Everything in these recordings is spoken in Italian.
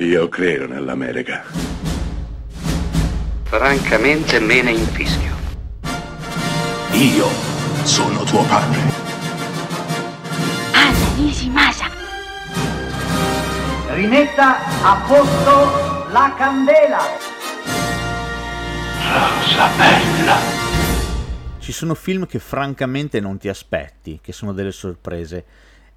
Io credo nell'America. Francamente me ne infischio. Io sono tuo padre. Anna Nishimasa. Rimetta a posto la candela. Rosa bella. Ci sono film che francamente non ti aspetti, che sono delle sorprese.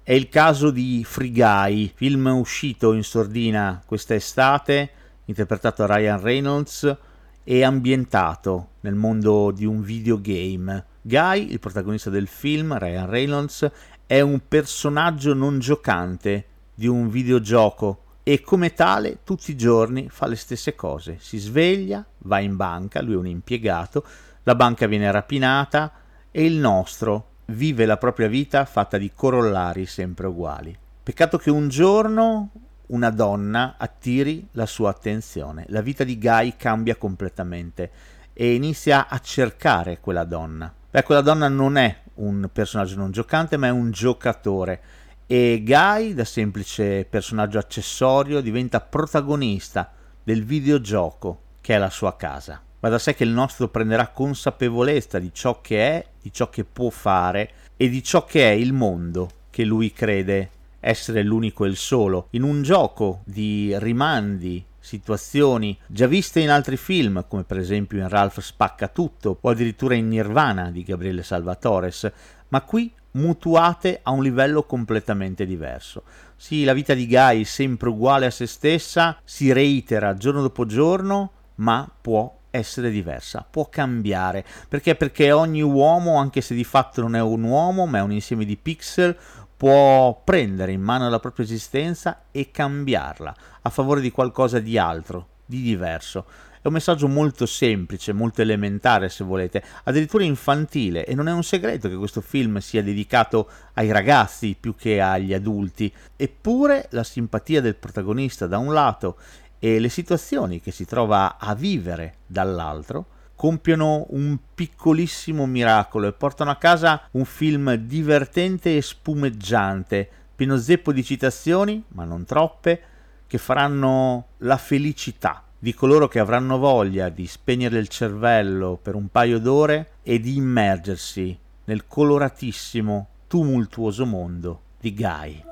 È il caso di Guy, film uscito in sordina questa estate, interpretato da Ryan Reynolds e ambientato nel mondo di un videogame. Guy, il protagonista del film, Ryan Reynolds, è un personaggio non giocante di un videogioco e come tale tutti i giorni fa le stesse cose. Si sveglia, va in banca, lui è un impiegato, la banca viene rapinata e il nostro vive la propria vita fatta di corollari sempre uguali. Peccato che un giorno una donna attiri la sua attenzione. La vita di Guy cambia completamente e inizia a cercare quella donna. Beh, quella donna non è un personaggio non giocante, ma è un giocatore. E Guy, da semplice personaggio accessorio, diventa protagonista del videogioco che è la sua casa. Va da sé che il nostro prenderà consapevolezza di ciò che è, di ciò che può fare e di ciò che è il mondo che lui crede essere l'unico e il solo, in un gioco di rimandi, situazioni già viste in altri film, come per esempio in Ralph Spacca Tutto o addirittura in Nirvana di Gabriele Salvatores, ma qui mutuate a un livello completamente diverso. Sì, la vita di Guy sempre uguale a se stessa, si reitera giorno dopo giorno, ma può essere diversa, può cambiare. Perché? Perché ogni uomo, anche se di fatto non è un uomo, ma è un insieme di pixel, può prendere in mano la propria esistenza e cambiarla a favore di qualcosa di altro, di diverso. È un messaggio molto semplice, molto elementare se volete, addirittura infantile e non è un segreto che questo film sia dedicato ai ragazzi più che agli adulti. Eppure la simpatia del protagonista da un lato e le situazioni che si trova a vivere dall'altro compiono un piccolissimo miracolo e portano a casa un film divertente e spumeggiante, pieno zeppo di citazioni, ma non troppe, che faranno la felicità di coloro che avranno voglia di spegnere il cervello per un paio d'ore e di immergersi nel coloratissimo, tumultuoso mondo di Guy.